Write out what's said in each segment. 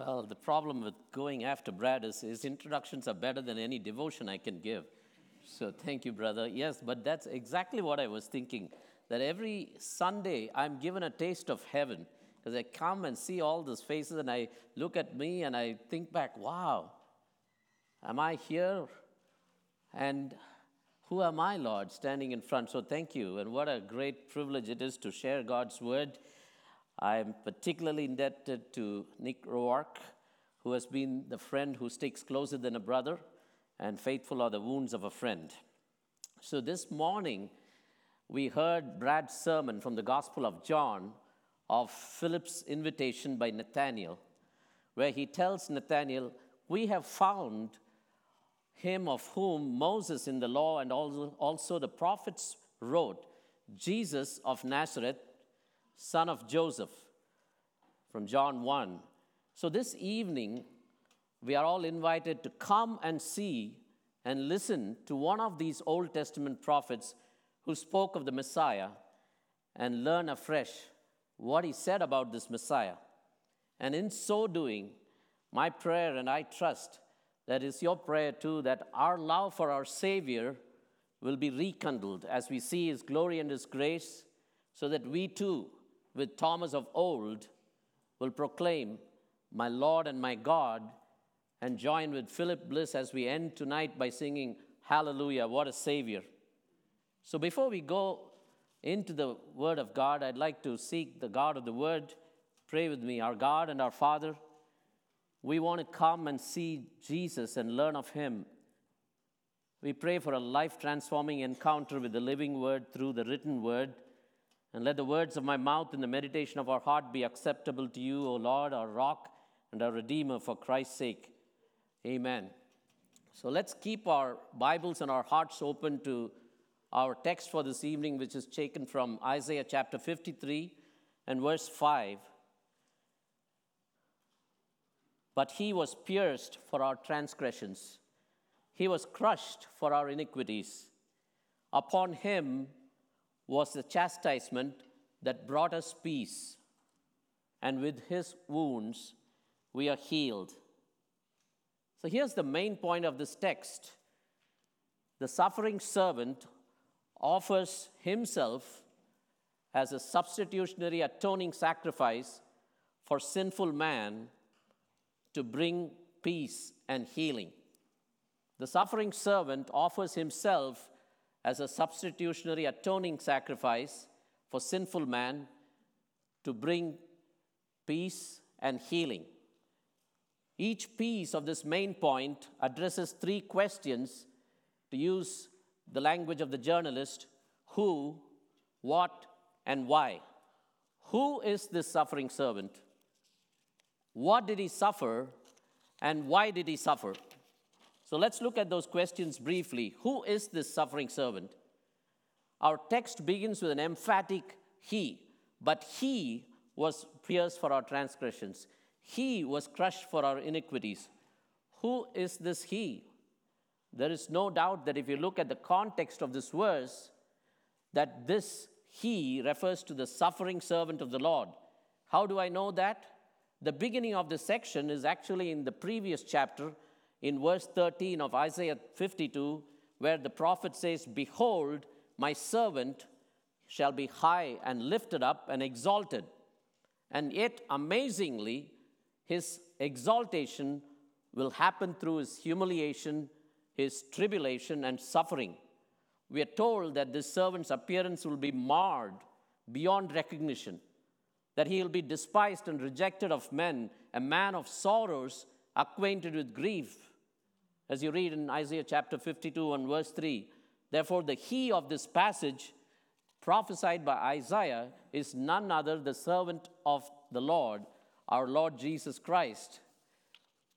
Well, the problem with going after Brad is his introductions are better than any devotion I can give. So thank you, brother. Yes, but that's exactly what I was thinking. That every Sunday I'm given a taste of heaven because I come and see all these faces and I look at me and I think back, wow, am I here? And who am I, Lord, standing in front? So thank you. And what a great privilege it is to share God's word. I'm particularly indebted to Nick Roark, who has been the friend who sticks closer than a brother, and faithful are the wounds of a friend. So this morning, we heard Brad's sermon from the Gospel of John of Philip's invitation by Nathanael, where he tells Nathanael, We have found him of whom Moses in the law and also the prophets wrote, Jesus of Nazareth son of Joseph, from John 1. So this evening, we are all invited to come and see and listen to one of these Old Testament prophets who spoke of the Messiah and learn afresh what he said about this Messiah. And in so doing, my prayer, and I trust that is your prayer too, that our love for our Savior will be rekindled as we see His glory and His grace, so that we too with Thomas of old, will proclaim, My Lord and my God, and join with Philip Bliss as we end tonight by singing, Hallelujah, what a Savior. So before we go into the Word of God, I'd like to seek the God of the Word. Pray with me, our God and our Father. We want to come and see Jesus and learn of Him. We pray for a life transforming encounter with the living Word through the written Word. And let the words of my mouth and the meditation of our heart be acceptable to you, O Lord, our rock and our Redeemer, for Christ's sake. Amen. So let's keep our Bibles and our hearts open to our text for this evening, which is taken from Isaiah chapter 53 and verse 5. But he was pierced for our transgressions, he was crushed for our iniquities. Upon him, was the chastisement that brought us peace, and with his wounds we are healed. So here's the main point of this text the suffering servant offers himself as a substitutionary atoning sacrifice for sinful man to bring peace and healing. The suffering servant offers himself as a substitutionary atoning sacrifice for sinful man to bring peace and healing. Each piece of this main point addresses three questions to use the language of the journalist who, what, and why. Who is this suffering servant? What did he suffer? And why did he suffer? So let's look at those questions briefly. Who is this suffering servant? Our text begins with an emphatic he, but he was pierced for our transgressions, he was crushed for our iniquities. Who is this he? There is no doubt that if you look at the context of this verse, that this he refers to the suffering servant of the Lord. How do I know that? The beginning of this section is actually in the previous chapter in verse 13 of Isaiah 52, where the prophet says, Behold, my servant shall be high and lifted up and exalted. And yet, amazingly, his exaltation will happen through his humiliation, his tribulation, and suffering. We are told that this servant's appearance will be marred beyond recognition, that he will be despised and rejected of men, a man of sorrows, acquainted with grief as you read in Isaiah chapter 52 and verse 3. Therefore, the he of this passage, prophesied by Isaiah, is none other the servant of the Lord, our Lord Jesus Christ.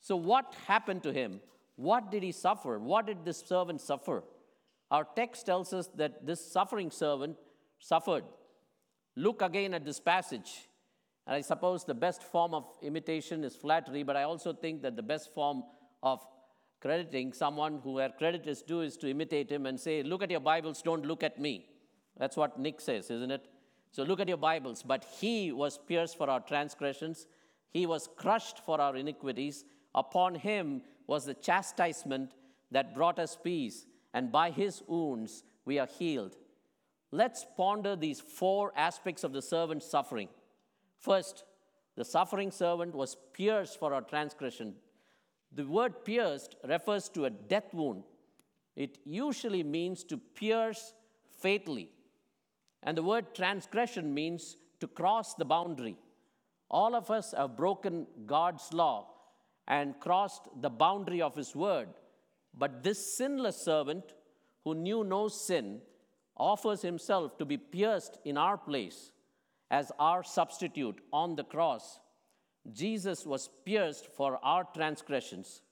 So, what happened to him? What did he suffer? What did this servant suffer? Our text tells us that this suffering servant suffered. Look again at this passage. And I suppose the best form of imitation is flattery, but I also think that the best form of crediting someone who where credit is due is to imitate him and say, Look at your Bibles, don't look at me. That's what Nick says, isn't it? So look at your Bibles. But he was pierced for our transgressions, He was crushed for our iniquities. Upon him was the chastisement that brought us peace, and by his wounds we are healed. Let's ponder these four aspects of the servant's suffering. First, the suffering servant was pierced for our transgression. The word pierced refers to a death wound. It usually means to pierce fatally. And the word transgression means to cross the boundary. All of us have broken God's law and crossed the boundary of His word. But this sinless servant, who knew no sin, offers himself to be pierced in our place as our substitute on the cross. Jesus was pierced for our transgressions.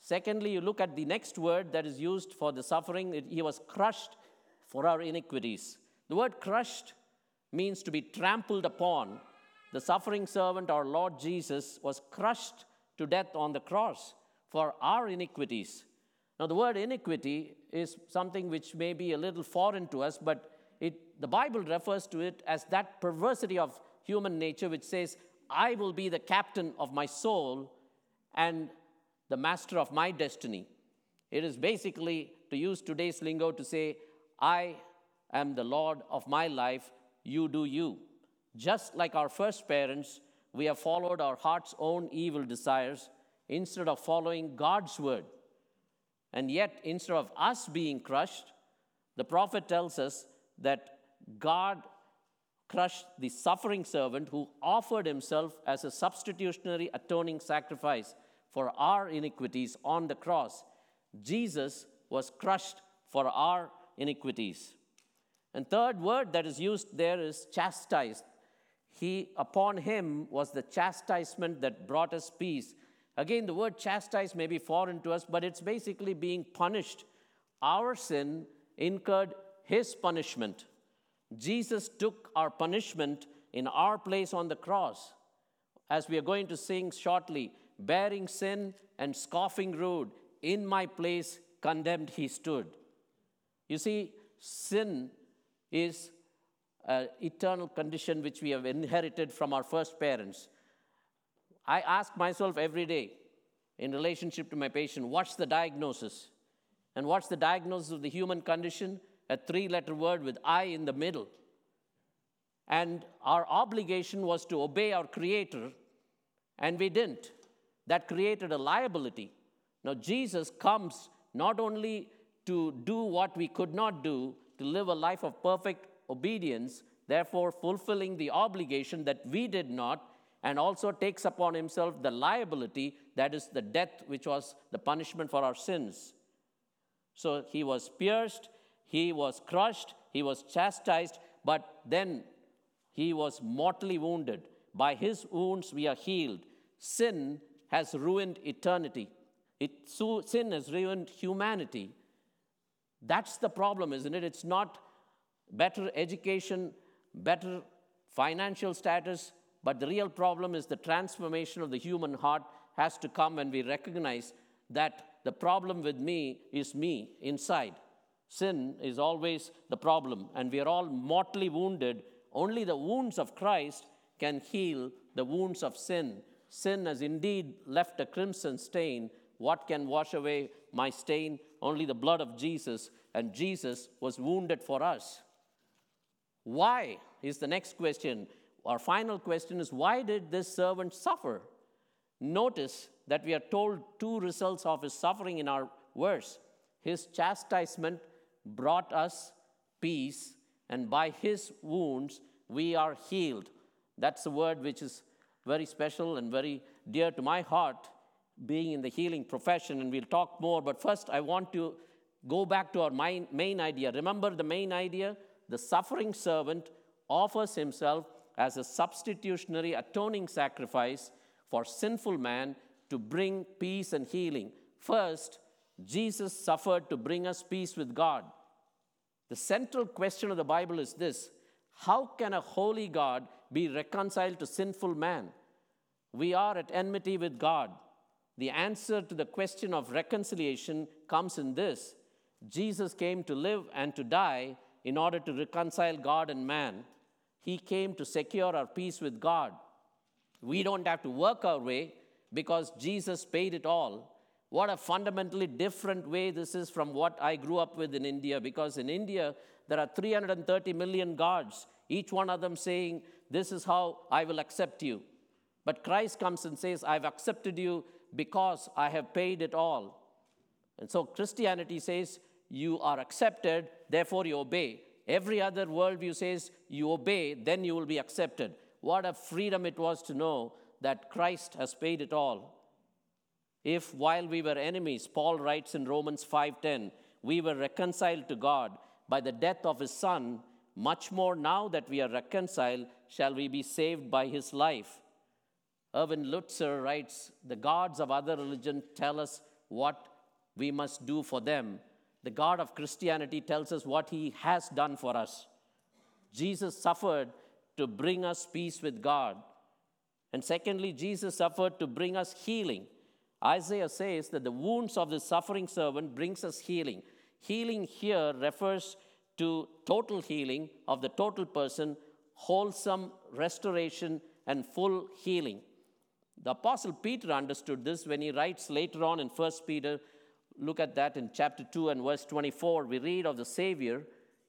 Secondly, you look at the next word that is used for the suffering, he was crushed for our iniquities. The word crushed means to be trampled upon. The suffering servant, our Lord Jesus, was crushed to death on the cross for our iniquities. Now, the word iniquity is something which may be a little foreign to us, but it, the Bible refers to it as that perversity of human nature which says, I will be the captain of my soul and the master of my destiny. It is basically, to use today's lingo, to say, I am the Lord of my life, you do you. Just like our first parents, we have followed our heart's own evil desires instead of following God's word. And yet, instead of us being crushed, the prophet tells us that God crushed the suffering servant who offered himself as a substitutionary atoning sacrifice for our iniquities on the cross. Jesus was crushed for our iniquities. And third word that is used there is chastised. He upon him was the chastisement that brought us peace. Again, the word chastise may be foreign to us, but it's basically being punished. Our sin incurred his punishment. Jesus took our punishment in our place on the cross. As we are going to sing shortly, bearing sin and scoffing rude, in my place condemned he stood. You see, sin is an eternal condition which we have inherited from our first parents. I ask myself every day in relationship to my patient, what's the diagnosis? And what's the diagnosis of the human condition? A three letter word with I in the middle. And our obligation was to obey our Creator, and we didn't. That created a liability. Now, Jesus comes not only to do what we could not do, to live a life of perfect obedience, therefore fulfilling the obligation that we did not, and also takes upon himself the liability that is the death which was the punishment for our sins. So he was pierced, he was crushed, he was chastised, but then he was mortally wounded. By his wounds we are healed. Sin has ruined eternity. It, sin has ruined humanity. That's the problem, isn't it? It's not better education, better financial status, but the real problem is the transformation of the human heart has to come when we recognize that the problem with me is me inside. Sin is always the problem, and we are all mortally wounded. Only the wounds of Christ can heal the wounds of sin. Sin has indeed left a crimson stain. What can wash away my stain? Only the blood of Jesus, and Jesus was wounded for us. Why is the next question. Our final question is why did this servant suffer? Notice that we are told two results of his suffering in our verse. His chastisement brought us peace, and by his wounds we are healed. That's a word which is very special and very dear to my heart, being in the healing profession, and we'll talk more. But first, I want to go back to our main, idea. Remember the main idea? The suffering servant offers himself as a substitutionary atoning sacrifice for sinful man to bring peace and healing. First, Jesus suffered to bring us peace with God. The central question of the Bible is this How can a holy God be reconciled to sinful man? We are at enmity with God. The answer to the question of reconciliation comes in this Jesus came to live and to die in order to reconcile God and man. He came to secure our peace with God. We don't have to work our way because Jesus paid it all. What a fundamentally different way this is from what I grew up with in India, because in India, there are 330 million gods, each one of them saying, This is how I will accept you. But Christ comes and says, I've accepted you because I have paid it all. And so Christianity says, You are accepted, therefore you obey. Every other worldview says, You obey, then you will be accepted. What a freedom it was to know that Christ has paid it all. If while we were enemies, Paul writes in Romans 5:10, we were reconciled to God by the death of his son, much more now that we are reconciled shall we be saved by his life. Erwin Lutzer writes, the gods of other religions tell us what we must do for them. The God of Christianity tells us what he has done for us. Jesus suffered to bring us peace with God. And secondly, Jesus suffered to bring us healing. Isaiah says that the wounds of the suffering servant brings us healing. Healing here refers to total healing of the total person, wholesome restoration and full healing. The apostle Peter understood this when he writes later on in 1 Peter look at that in chapter 2 and verse 24 we read of the savior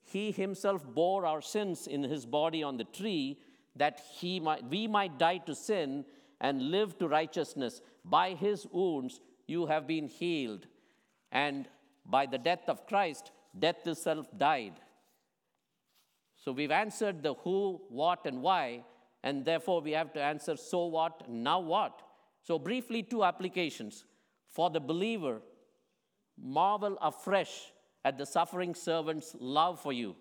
he himself bore our sins in his body on the tree that he might, we might die to sin and live to righteousness. By his wounds you have been healed. And by the death of Christ, death itself died. So we've answered the who, what, and why, and therefore we have to answer so what, now what. So, briefly, two applications. For the believer, marvel afresh at the suffering servant's love for you.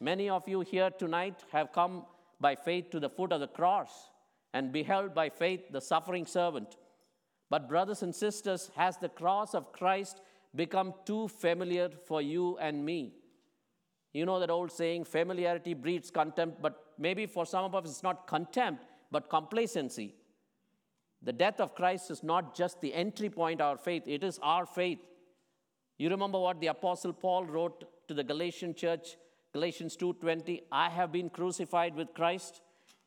Many of you here tonight have come by faith to the foot of the cross and beheld by faith the suffering servant. But, brothers and sisters, has the cross of Christ become too familiar for you and me? You know that old saying, familiarity breeds contempt, but maybe for some of us it's not contempt, but complacency. The death of Christ is not just the entry point of our faith, it is our faith. You remember what the apostle Paul wrote to the Galatian church Galatians 2:20, I have been crucified with Christ.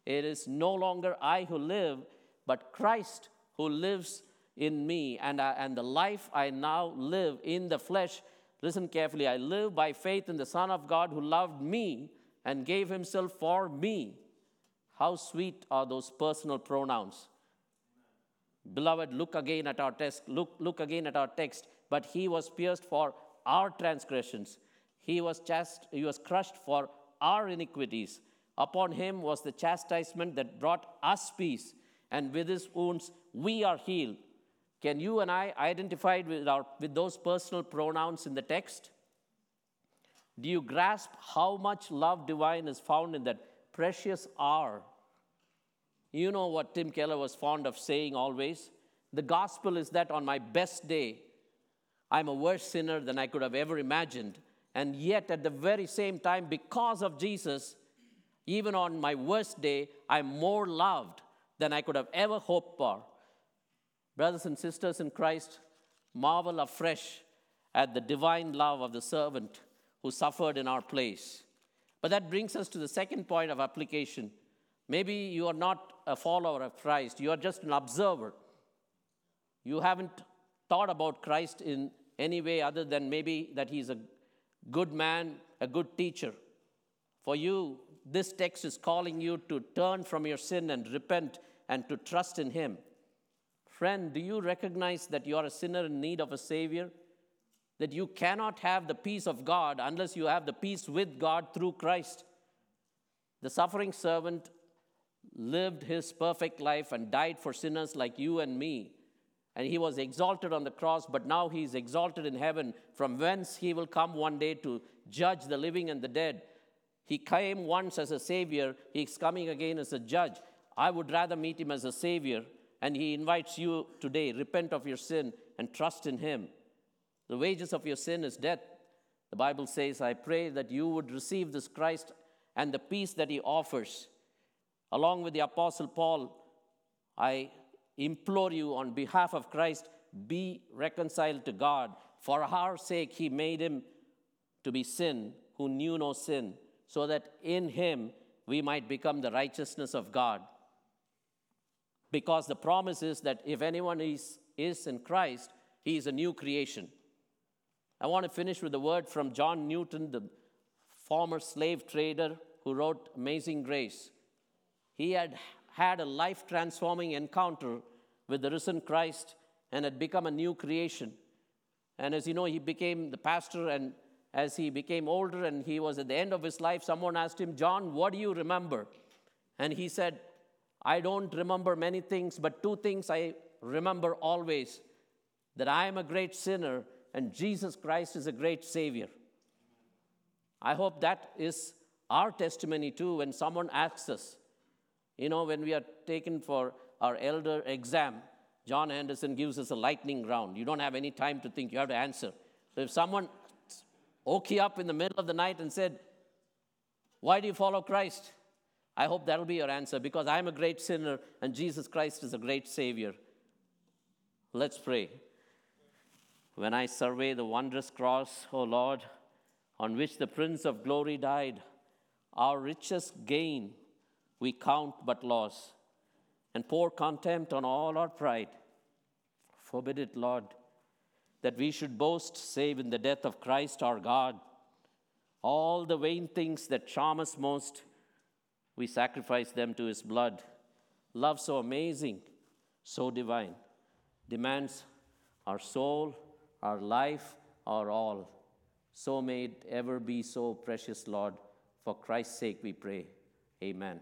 It is no longer I who live, but Christ who lives in me. And, I, and the life I now live in the flesh, listen carefully, I live by faith in the Son of God who loved me and gave himself for me. How sweet are those personal pronouns. Beloved, look again at our text. Look, look again at our text. But he was pierced for our transgressions he was, chast- he was crushed for our iniquities. Upon him was the chastisement that brought us peace, and with his wounds we are healed. Can you and I identify with, our, with those personal pronouns in the text? Do you grasp how much love divine is found in that precious hour? You know what Tim Keller was fond of saying always? The gospel is that on my best day, I'm a worse sinner than I could have ever imagined. And yet, at the very same time, because of Jesus, even on my worst day, I'm more loved than I could have ever hoped for. Brothers and sisters in Christ, marvel afresh at the divine love of the servant who suffered in our place. But that brings us to the second point of application. Maybe you are not a follower of Christ, you are just an observer. You haven't thought about Christ in any way other than maybe that he's a good man, a good teacher. For you, this text is calling you to turn from your sin and repent and to trust in Him. Friend, do you recognize that you are a sinner in need of a Savior? That you cannot have the peace of God unless you have the peace with God through Christ? The suffering servant lived his perfect life and died for sinners like you and me and he was exalted on the cross, but now he is exalted in heaven, from whence he will come one day to judge the living and the dead. He came once as a savior, he's coming again as a judge. I would rather meet him as a savior, and he invites you today repent of your sin and trust in him. The wages of your sin is death. The Bible says, I pray that you would receive this Christ and the peace that he offers. Along with the Apostle Paul, I implore you on behalf of Christ, be reconciled to God. For our sake, he made him to be sin who knew no sin, so that in him we might become the righteousness of God. because the promise is that if anyone is, is in Christ, he is a new creation. I want to finish with a word from John Newton, the former slave trader who wrote Amazing Grace. He had had a life transforming encounter with the risen Christ and had become a new creation. And as you know, he became the pastor, and as he became older and he was at the end of his life, someone asked him, John, what do you remember? And he said, I don't remember many things, but two things I remember always that I am a great sinner and Jesus Christ is a great Savior. I hope that is our testimony too when someone asks us. You know, when we are taken for our elder exam, John Anderson gives us a lightning round. You don't have any time to think, you have to answer. So if someone woke you up in the middle of the night and said, Why do you follow Christ? I hope that'll be your answer because I'm a great sinner and Jesus Christ is a great Savior. Let's pray. When I survey the wondrous cross, O Lord, on which the Prince of Glory died, our richest gain we count but loss, and pour contempt on all our pride. Forbid it, Lord, that we should boast save in the death of Christ our God. All the vain things that charm us most we sacrifice them to his blood. Love so amazing, so divine, demands our soul, our life, our all. So may it ever be so precious, Lord. For Christ's sake we pray. Amen.